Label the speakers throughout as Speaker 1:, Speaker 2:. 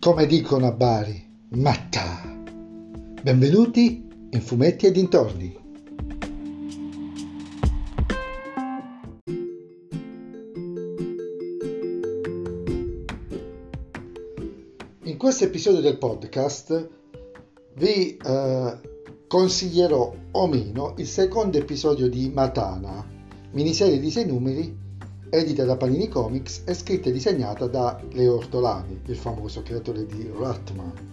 Speaker 1: come dicono a Bari, matta. Benvenuti in Fumetti e dintorni. In questo episodio del podcast vi eh, consiglierò o meno il secondo episodio di Matana, miniserie di sei numeri edita da Panini Comics e scritta e disegnata da Leo Ortolani, il famoso creatore di Ratman.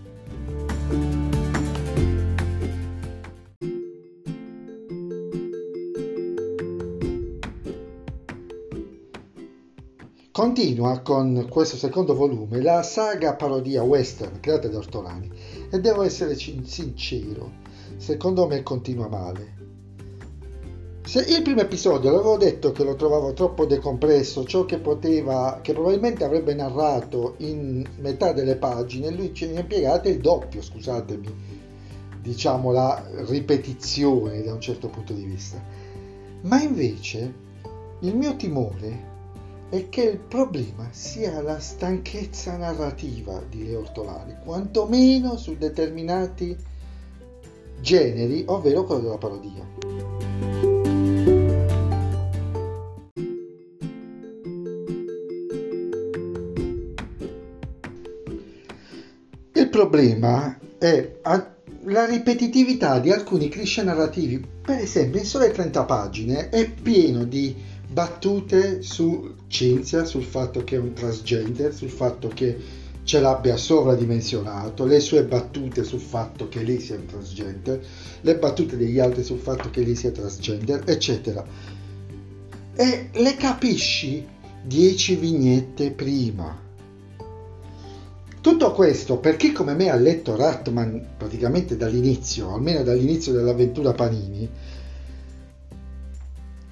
Speaker 1: Continua con questo secondo volume la saga parodia western creata da Ortolani e devo essere sincero, secondo me continua male. Se il primo episodio l'avevo detto che lo trovavo troppo decompresso, ciò che poteva, che probabilmente avrebbe narrato in metà delle pagine, lui ce ne ha impiegato il doppio, scusatemi, diciamo la ripetizione da un certo punto di vista. Ma invece il mio timore è che il problema sia la stanchezza narrativa di Leo Ortolani, quantomeno su determinati generi, ovvero quello della parodia. Il problema è la ripetitività di alcuni cliché narrativi. Per esempio, in sole 30 pagine è pieno di battute su Cinzia, sul fatto che è un transgender, sul fatto che ce l'abbia sovradimensionato, le sue battute sul fatto che lei sia un transgender, le battute degli altri sul fatto che lei sia transgender, eccetera. E le capisci 10 vignette prima tutto questo per chi come me ha letto Ratman praticamente dall'inizio, almeno dall'inizio dell'avventura Panini,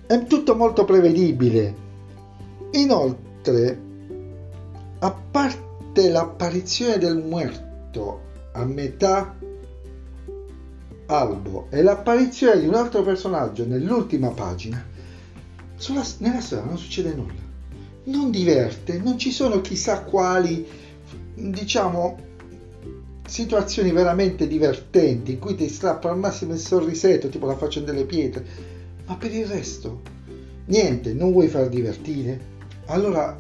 Speaker 1: è tutto molto prevedibile. Inoltre, a parte l'apparizione del muerto a metà albo e l'apparizione di un altro personaggio nell'ultima pagina, sulla, nella storia non succede nulla. Non diverte, non ci sono chissà quali diciamo situazioni veramente divertenti in cui ti strappa al massimo il sorrisetto tipo la faccia delle pietre. Ma per il resto niente non vuoi far divertire? Allora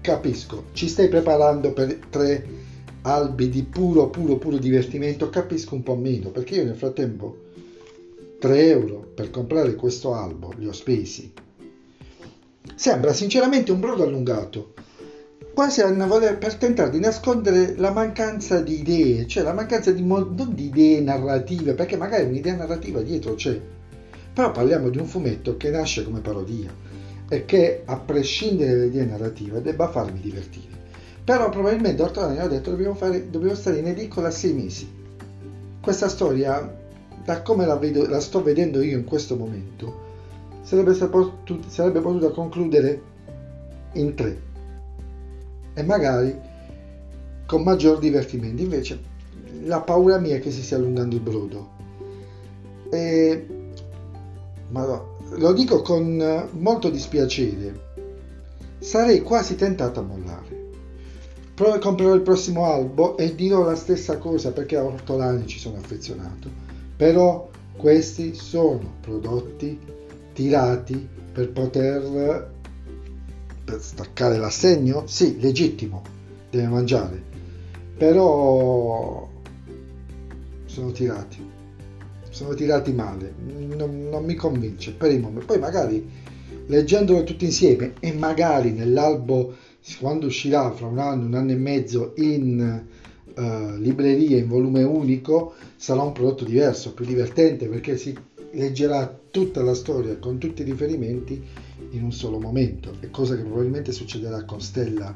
Speaker 1: capisco ci stai preparando per tre albi di puro puro puro divertimento capisco un po' meno perché io nel frattempo 3 euro per comprare questo albo li ho spesi. Sembra sinceramente un brodo allungato quasi a voler, per tentare di nascondere la mancanza di idee, cioè la mancanza di, non di idee narrative, perché magari un'idea narrativa dietro c'è. Però parliamo di un fumetto che nasce come parodia e che, a prescindere dalle idee narrative, debba farmi divertire. Però probabilmente Ortolani ha detto dobbiamo, fare, dobbiamo stare in edicola sei mesi. Questa storia, da come la, vedo, la sto vedendo io in questo momento, sarebbe, sarebbe potuta concludere in tre e magari con maggior divertimento. Invece la paura mia è che si stia allungando il brodo. E, ma lo dico con molto dispiacere. Sarei quasi tentato a mollare. Però comprerò il prossimo albo e dirò la stessa cosa perché a ortolani ci sono affezionato. Però questi sono prodotti tirati per poter per staccare l'assegno? Sì, legittimo, deve mangiare, però sono tirati, sono tirati male, non, non mi convince per il momento. Poi magari leggendolo tutti insieme e magari nell'albo quando uscirà fra un anno, un anno e mezzo in uh, libreria in volume unico sarà un prodotto diverso, più divertente perché si leggerà tutta la storia con tutti i riferimenti in un solo momento, è cosa che probabilmente succederà con Stella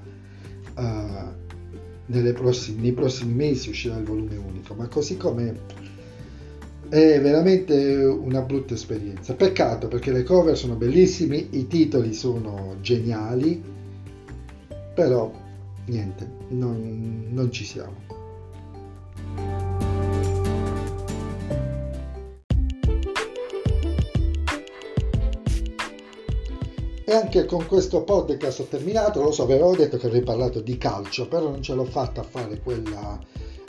Speaker 1: uh, prossime, nei prossimi mesi uscirà il volume unico, ma così come è veramente una brutta esperienza. Peccato perché le cover sono bellissime, i titoli sono geniali, però niente, non, non ci siamo. E anche con questo podcast ho terminato, lo so, avevo detto che avrei parlato di calcio, però non ce l'ho fatta a fare quella,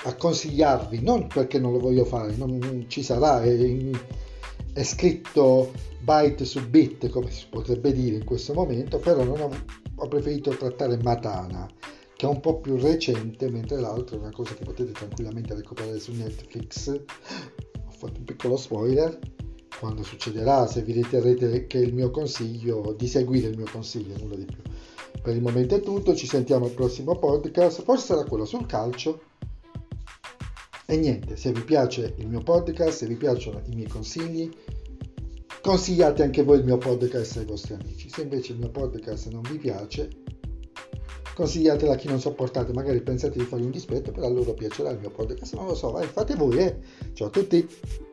Speaker 1: a consigliarvi, non perché non lo voglio fare, non ci sarà, è, è scritto byte su bit, come si potrebbe dire in questo momento, però non ho, ho preferito trattare Matana, che è un po' più recente, mentre l'altro è una cosa che potete tranquillamente recuperare su Netflix. Ho fatto un piccolo spoiler quando succederà, se vi riterrete che il mio consiglio, di seguire il mio consiglio, nulla di più. Per il momento è tutto, ci sentiamo al prossimo podcast, forse sarà quello sul calcio. E niente, se vi piace il mio podcast, se vi piacciono i miei consigli, consigliate anche voi il mio podcast ai vostri amici. Se invece il mio podcast non vi piace, consigliatelo a chi non sopportate, magari pensate di fare un dispetto, però a loro piacerà il mio podcast, non lo so, vai, fate voi, eh. Ciao a tutti!